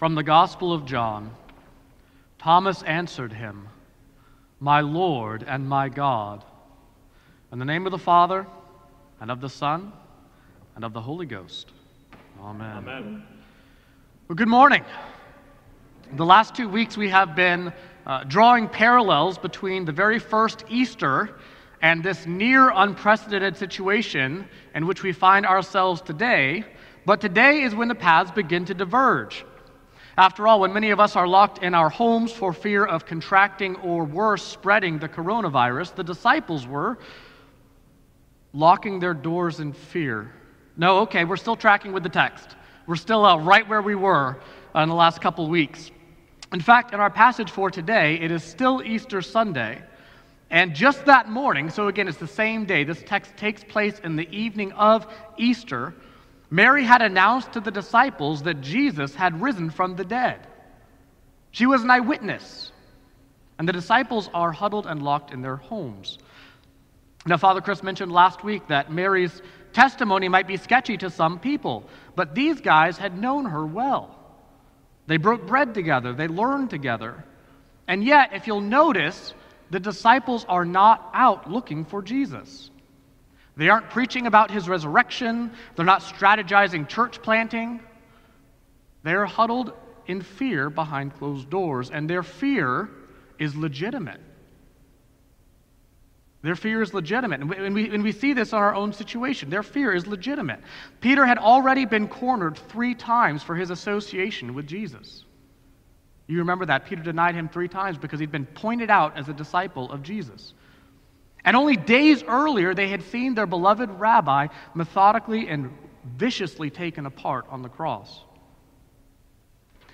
From the Gospel of John Thomas answered him, My Lord and my God. In the name of the Father, and of the Son, and of the Holy Ghost. Amen. Amen. Well, good morning. The last two weeks we have been uh, drawing parallels between the very first Easter and this near unprecedented situation in which we find ourselves today. But today is when the paths begin to diverge. After all, when many of us are locked in our homes for fear of contracting or worse, spreading the coronavirus, the disciples were locking their doors in fear. No, okay, we're still tracking with the text. We're still uh, right where we were in the last couple weeks. In fact, in our passage for today, it is still Easter Sunday. And just that morning, so again, it's the same day, this text takes place in the evening of Easter, Mary had announced to the disciples that Jesus had risen from the dead. She was an eyewitness. And the disciples are huddled and locked in their homes. Now, Father Chris mentioned last week that Mary's testimony might be sketchy to some people, but these guys had known her well. They broke bread together, they learned together. And yet, if you'll notice, the disciples are not out looking for Jesus. They aren't preaching about his resurrection, they're not strategizing church planting. They're huddled in fear behind closed doors, and their fear is legitimate. Their fear is legitimate. And we, and, we, see this in our own situation. Their fear is legitimate. Peter had already been cornered three times for his association with Jesus. You remember that. Peter denied him three times because he'd been pointed out as a disciple of Jesus. And only days earlier, they had seen their beloved rabbi methodically and viciously taken apart on the cross.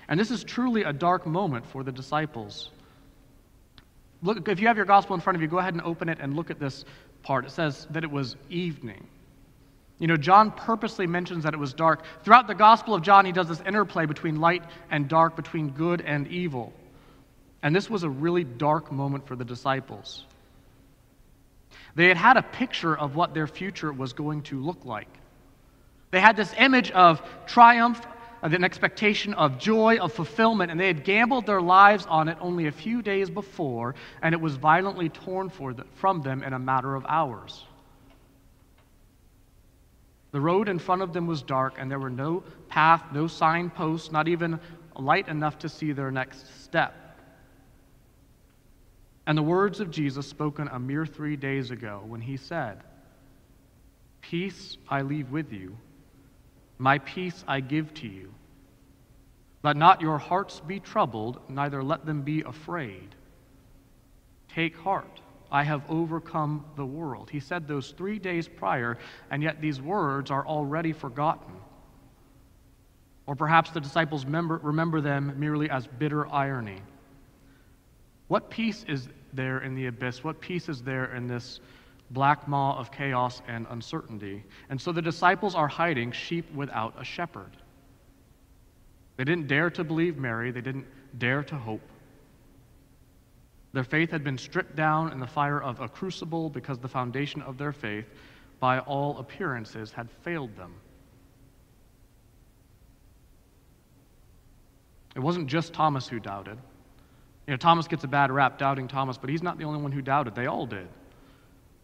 And this is truly a dark moment for the disciples. Look, if you have your gospel in front of you, go ahead and open it and look at this part. It says that it was evening. You know, John purposely mentions that it was dark. Throughout the Gospel of John, he does this interplay between light and dark, between good and evil. And this was a really dark moment for the disciples. They had had a picture of what their future was going to look like. They had this image of triumph, of an expectation of joy, of fulfillment, and they had gambled their lives on it only a few days before, and it was violently torn the, from them in a matter of hours. The road in front of them was dark, and there were no path, no signposts, not even light enough to see their next step. And the words of Jesus spoken a mere three days ago when he said, Peace I leave with you my peace I give to you. Let not your hearts be troubled, neither let them be afraid. Take heart, I have overcome the world. He said those three days prior, and yet these words are already forgotten. Or perhaps the disciples remember, them merely as bitter irony. What peace is there in the abyss? What peace is there in this black maw of chaos and uncertainty. And so the disciples are hiding sheep without a shepherd. They didn't dare to believe Mary, they didn't dare to hope. Their faith had been stripped down in the fire of a crucible because the foundation of their faith, by all appearances, had failed them. It wasn't just Thomas who doubted. You know, Thomas gets a bad rap, doubting Thomas, but he's not the only one who doubted. They all did.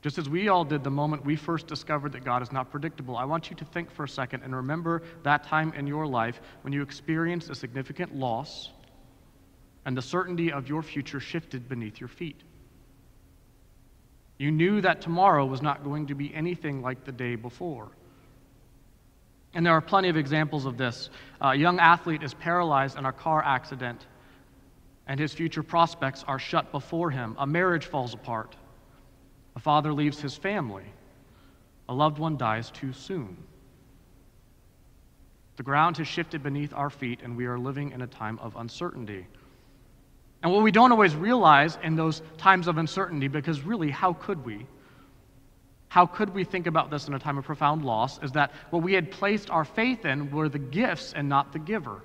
Just as we all did the moment we first discovered that God is not predictable, I want you to think for a second and remember that time in your life when you experienced a significant loss and the certainty of your future shifted beneath your feet. You knew that tomorrow was not going to be anything like the day before. And there are plenty of examples of this. A young athlete is paralyzed in a car accident, and his future prospects are shut before him. A marriage falls apart. A father leaves his family. A loved one dies too soon. The ground has shifted beneath our feet, and we are living in a time of uncertainty. And what we don't always realize in those times of uncertainty, because really, how could we? How could we think about this in a time of profound loss? Is that what we had placed our faith in were the gifts and not the giver.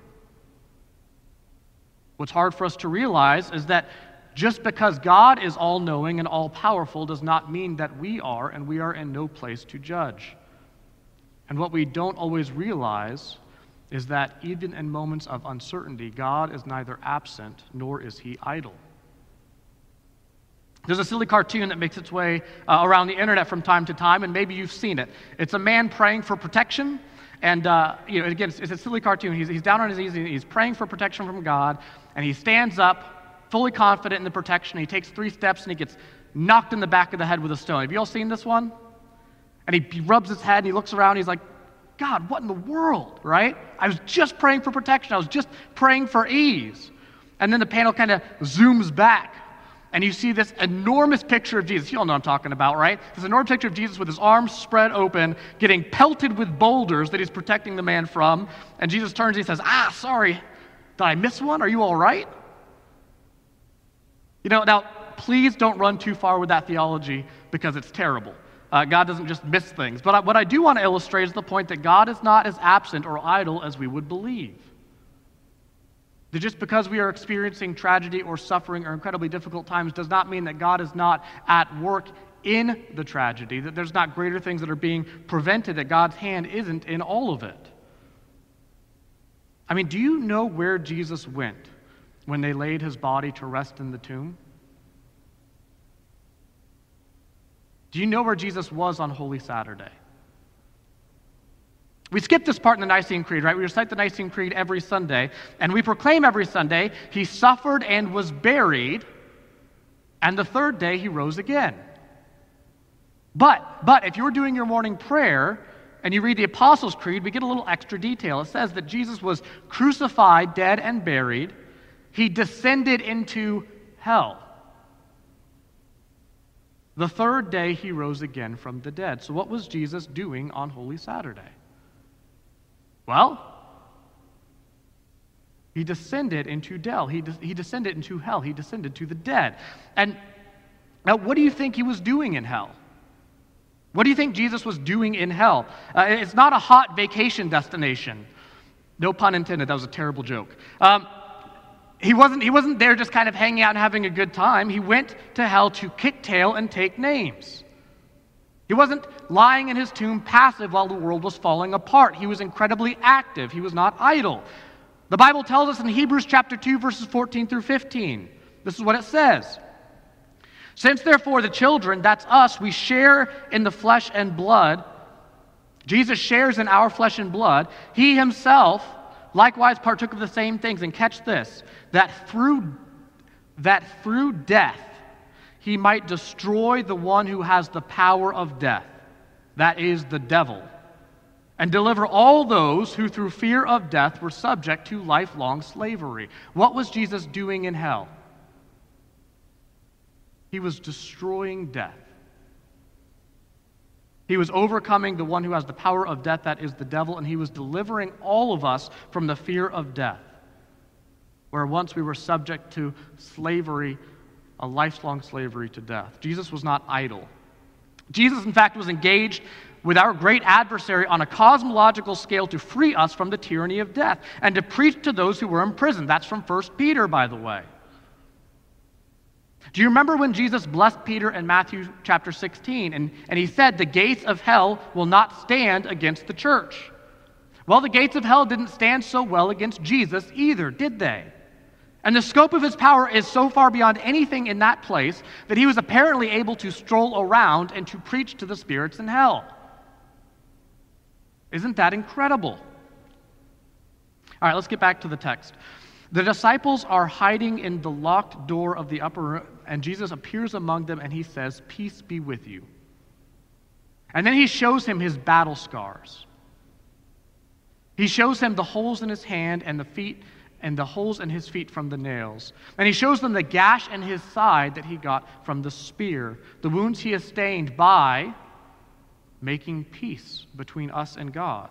What's hard for us to realize is that just because God is all knowing and all powerful does not mean that we are, and we are in no place to judge. And what we don't always realize is that even in moments of uncertainty, God is neither absent nor is he idle. There's a silly cartoon that makes its way uh, around the internet from time to time, and maybe you've seen it. It's a man praying for protection, and uh, you know, again, it's, it's, a silly cartoon. He's, he's down on his knees, he's praying for protection from God, and he stands up, fully confident in the protection. He takes three steps, and he gets knocked in the back of the head with a stone. Have you all seen this one? And he, rubs his head, and he looks around, he's like, God, what in the world, right? I was just praying for protection. I was just praying for ease. And then the panel kind of zooms back and you see this enormous picture of Jesus. You all know I'm talking about, right? This enormous picture of Jesus with his arms spread open, getting pelted with boulders that he's protecting the man from. And Jesus turns and he says, Ah, sorry, did I miss one? Are you all right? You know, now, please don't run too far with that theology because it's terrible. Uh, God doesn't just miss things. But I, what I do want to illustrate is the point that God is not as absent or idle as we would believe. That just because we are experiencing tragedy or suffering or incredibly difficult times does not mean that God is not at work in the tragedy, that there's not greater things that are being prevented, that God's hand isn't in all of it. I mean, do you know where Jesus went when they laid his body to rest in the tomb? Do you know where Jesus was on Holy Saturday? We skip this part in the Nicene Creed, right? We recite the Nicene Creed every Sunday, and we proclaim every Sunday, He suffered and was buried, and the third day He rose again. But, but if you're doing your morning prayer and you read the Apostles' Creed, we get a little extra detail. It says that Jesus was crucified, dead, and buried. He descended into hell. The third day he rose again from the dead. So, what was Jesus doing on Holy Saturday? Well, he descended into hell. He, de- he descended into hell. He descended to the dead. And now, what do you think he was doing in hell? What do you think Jesus was doing in hell? Uh, it's not a hot vacation destination. No pun intended. That was a terrible joke. Um, he, wasn't, he wasn't there just kind of hanging out and having a good time. He went to hell to kick tail and take names. He wasn't lying in his tomb passive while the world was falling apart. He was incredibly active. He was not idle. The Bible tells us in Hebrews chapter 2 verses 14 through 15. This is what it says. Since therefore the children, that's us, we share in the flesh and blood, Jesus shares in our flesh and blood, he himself likewise partook of the same things and catch this, that through that through death he might destroy the one who has the power of death, that is, the devil, and deliver all those who through fear of death were subject to lifelong slavery. What was Jesus doing in hell? He was destroying death. He was overcoming the one who has the power of death, that is the devil, and he was delivering all of us from the fear of death, where once we were subject to slavery a lifelong slavery to death. Jesus was not idle. Jesus, in fact, was engaged with our great adversary on a cosmological scale to free us from the tyranny of death and to preach to those who were in prison. That's from 1 Peter, by the way. Do you remember when Jesus blessed Peter in Matthew chapter 16 and, and he said, The gates of hell will not stand against the church? Well, the gates of hell didn't stand so well against Jesus either, did they? And the scope of his power is so far beyond anything in that place that he was apparently able to stroll around and to preach to the spirits in hell. Isn't that incredible? All right, let's get back to the text. The disciples are hiding in the locked door of the upper room, and Jesus appears among them and he says, Peace be with you. And then he shows him his battle scars. He shows him the holes in his hand and the feet and the holes in his feet from the nails. And he shows them the gash in his side that he got from the spear, the wounds he has stained by making peace between us and God.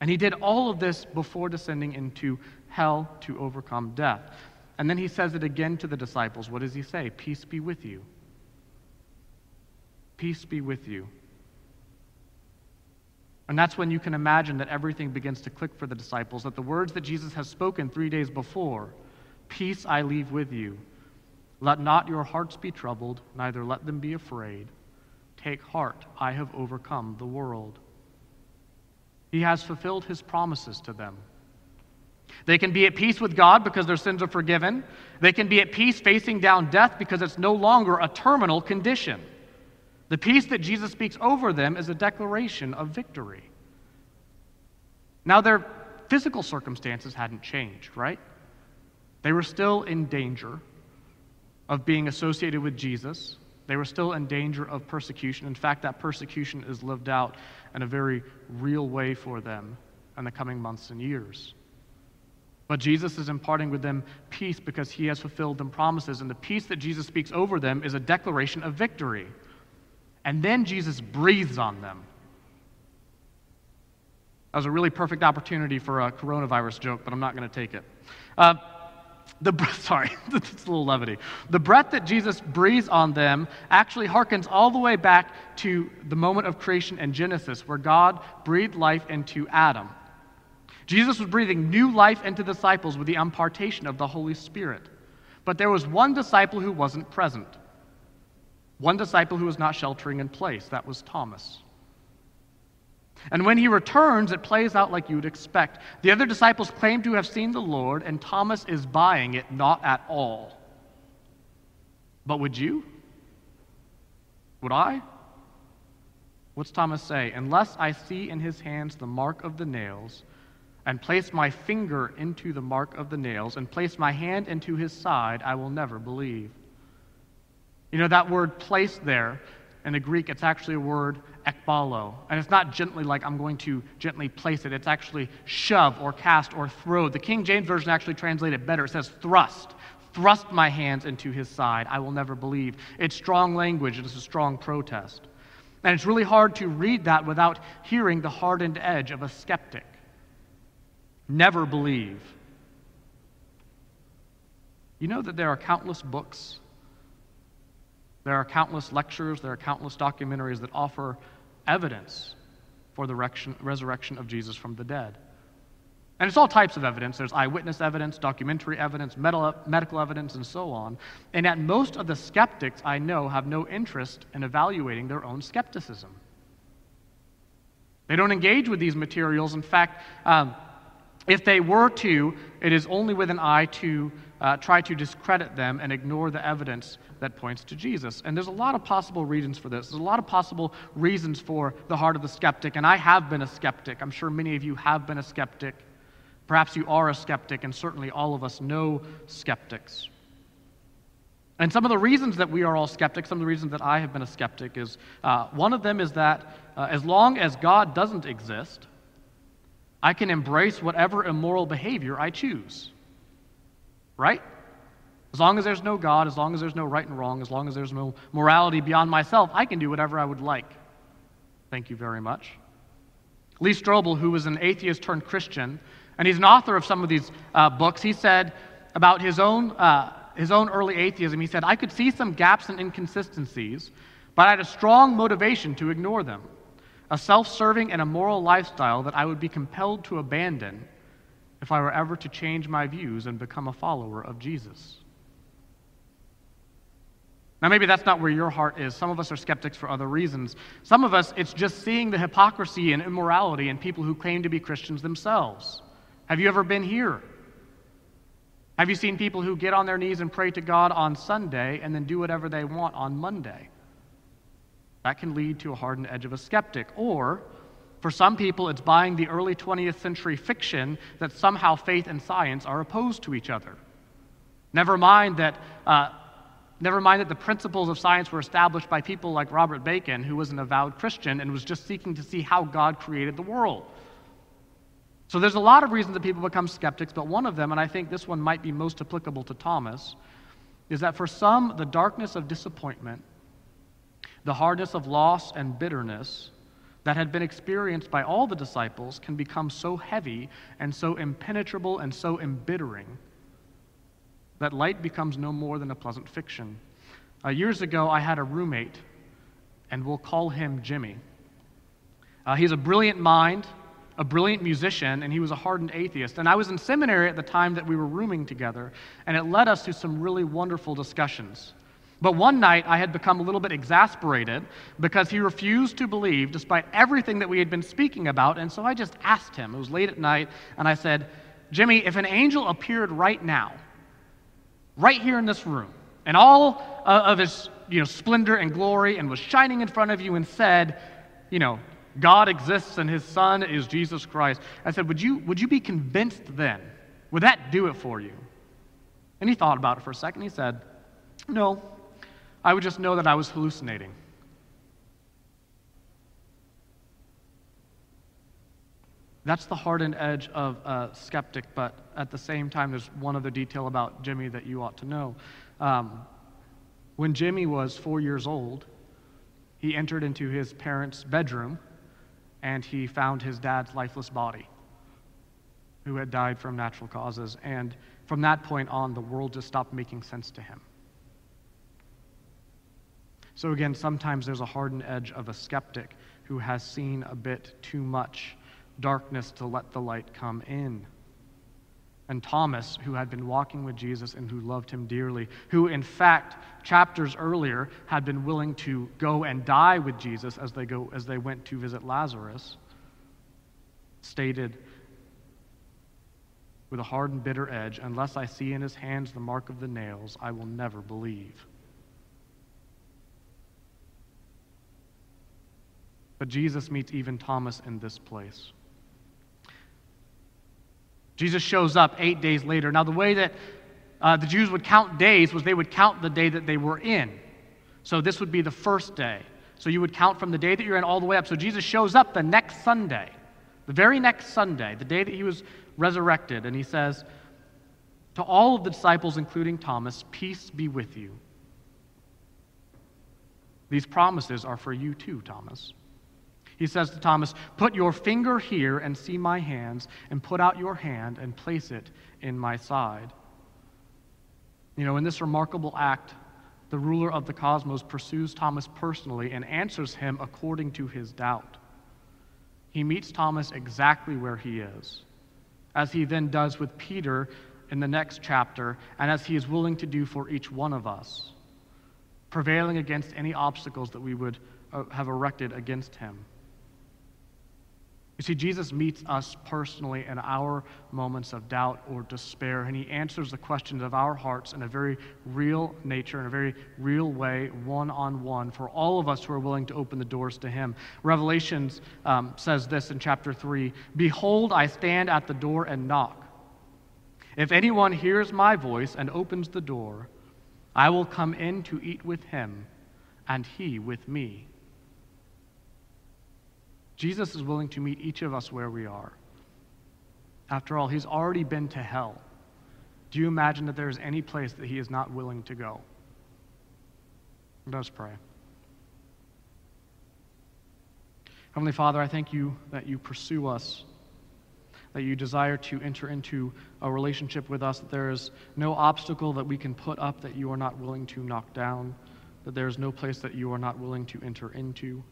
And he did all of this before descending into hell to overcome death. And then he says it again to the disciples. What does he say? Peace be with you. Peace be with you. And that's when you can imagine that everything begins to click for the disciples, that the words that Jesus has spoken three days before Peace I leave with you. Let not your hearts be troubled, neither let them be afraid. Take heart, I have overcome the world. He has fulfilled his promises to them. They can be at peace with God because their sins are forgiven. They can be at peace facing down death because it's no longer a terminal condition. The peace that Jesus speaks over them is a declaration of victory. Now, their physical circumstances hadn't changed, right? They were still in danger of being associated with Jesus. They were still in danger of persecution. In fact, that persecution is lived out in a very real way for them in the coming months and years. But Jesus is imparting with them peace because he has fulfilled them promises. And the peace that Jesus speaks over them is a declaration of victory. And then Jesus breathes on them. That was a really perfect opportunity for a coronavirus joke, but I'm not going to take it. Uh, the sorry, it's a little levity. The breath that Jesus breathes on them actually harkens all the way back to the moment of creation in Genesis, where God breathed life into Adam. Jesus was breathing new life into disciples with the impartation of the Holy Spirit. But there was one disciple who wasn't present. One disciple who was not sheltering in place. That was Thomas. And when he returns, it plays out like you would expect. The other disciples claim to have seen the Lord, and Thomas is buying it not at all. But would you? Would I? What's Thomas say? Unless I see in his hands the mark of the nails, and place my finger into the mark of the nails, and place my hand into his side, I will never believe. You know, that word place there in the Greek, it's actually a word ekbalo. And it's not gently like I'm going to gently place it. It's actually shove or cast or throw. The King James Version actually translates it better. It says thrust. Thrust my hands into his side. I will never believe. It's strong language. It is a strong protest. And it's really hard to read that without hearing the hardened edge of a skeptic. Never believe. You know that there are countless books there are countless lectures, there are countless documentaries that offer evidence for the resurrection of Jesus from the dead. And it's all types of evidence. There's eyewitness evidence, documentary evidence, medical evidence, and so on. And yet, most of the skeptics I know have no interest in evaluating their own skepticism. They don't engage with these materials. In fact, um, if they were to, it is only with an eye to uh, try to discredit them and ignore the evidence that points to Jesus. And there's a lot of possible reasons for this. There's a lot of possible reasons for the heart of the skeptic. And I have been a skeptic. I'm sure many of you have been a skeptic. Perhaps you are a skeptic, and certainly all of us know skeptics. And some of the reasons that we are all skeptics, some of the reasons that I have been a skeptic, is uh, one of them is that uh, as long as God doesn't exist, I can embrace whatever immoral behavior I choose right? As long as there's no God, as long as there's no right and wrong, as long as there's no morality beyond myself, I can do whatever I would like. Thank you very much. Lee Strobel, who was an atheist turned Christian, and he's an author of some of these uh, books, he said about his own, uh, his own early atheism, he said, I could see some gaps and inconsistencies, but I had a strong motivation to ignore them. A self serving and immoral lifestyle that I would be compelled to abandon if I were ever to change my views and become a follower of Jesus. Now, maybe that's not where your heart is. Some of us are skeptics for other reasons. Some of us, it's just seeing the hypocrisy and immorality in people who claim to be Christians themselves. Have you ever been here? Have you seen people who get on their knees and pray to God on Sunday and then do whatever they want on Monday? That can lead to a hardened edge of a skeptic. Or for some people, it's buying the early 20th century fiction that somehow faith and science are opposed to each other. Never mind that, uh, never mind that the principles of science were established by people like Robert Bacon, who was an avowed Christian and was just seeking to see how God created the world. So there's a lot of reasons that people become skeptics, but one of them, and I think this one might be most applicable to Thomas, is that for some, the darkness of disappointment, the hardness of loss and bitterness, that had been experienced by all the disciples can become so heavy and so impenetrable and so embittering that light becomes no more than a pleasant fiction. Uh, years ago, I had a roommate, and we'll call him Jimmy. Uh, he's a brilliant mind, a brilliant musician, and he was a hardened atheist. And I was in seminary at the time that we were rooming together, and it led us to some really wonderful discussions. But one night I had become a little bit exasperated because he refused to believe despite everything that we had been speaking about. And so I just asked him. It was late at night, and I said, Jimmy, if an angel appeared right now, right here in this room, and all of his you know, splendor and glory, and was shining in front of you and said, you know, God exists and his son is Jesus Christ. I said, would you, would you be convinced then? Would that do it for you? And he thought about it for a second. He said, No, I would just know that I was hallucinating. That's the hardened edge of a skeptic, but at the same time, there's one other detail about Jimmy that you ought to know. Um, when Jimmy was four years old, he entered into his parents' bedroom and he found his dad's lifeless body, who had died from natural causes. And from that point on, the world just stopped making sense to him. So, again, sometimes there's a hardened edge of a skeptic who has seen a bit too much darkness to let the light come in. And Thomas, who had been walking with Jesus and who loved him dearly, who, in fact, chapters earlier had been willing to go and die with Jesus as they, go, as they went to visit Lazarus, stated with a hard and bitter edge, Unless I see in his hands the mark of the nails, I will never believe. But Jesus meets even Thomas in this place. Jesus shows up eight days later. Now, the way that uh, the Jews would count days was they would count the day that they were in. So this would be the first day. So you would count from the day that you're in all the way up. So Jesus shows up the next Sunday, the very next Sunday, the day that he was resurrected, and he says to all of the disciples, including Thomas, Peace be with you. These promises are for you too, Thomas. He says to Thomas, Put your finger here and see my hands, and put out your hand and place it in my side. You know, in this remarkable act, the ruler of the cosmos pursues Thomas personally and answers him according to his doubt. He meets Thomas exactly where he is, as he then does with Peter in the next chapter, and as he is willing to do for each one of us, prevailing against any obstacles that we would uh, have erected against him. You see, Jesus meets us personally in our moments of doubt or despair, and he answers the questions of our hearts in a very real nature, in a very real way, one on one, for all of us who are willing to open the doors to him. Revelations um, says this in chapter 3 Behold, I stand at the door and knock. If anyone hears my voice and opens the door, I will come in to eat with him, and he with me. Jesus is willing to meet each of us where we are. After all, he's already been to hell. Do you imagine that there is any place that he is not willing to go? Let us pray. Heavenly Father, I thank you that you pursue us, that you desire to enter into a relationship with us, that there is no obstacle that we can put up that you are not willing to knock down, that there is no place that you are not willing to enter into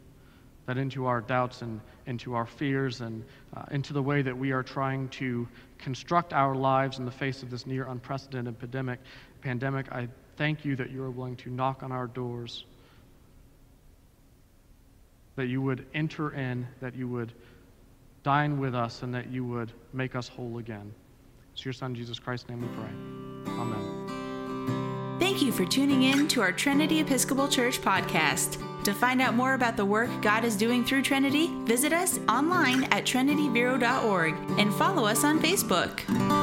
that into our doubts and into our fears and uh, into the way that we are trying to construct our lives in the face of this near unprecedented pandemic, pandemic, I thank you that you are willing to knock on our doors, that you would enter in, that you would dine with us, and that you would make us whole again. It's your Son, Jesus Christ's name we pray. Amen. Thank you for tuning in to our Trinity Episcopal Church podcast. To find out more about the work God is doing through Trinity, visit us online at trinityvero.org and follow us on Facebook.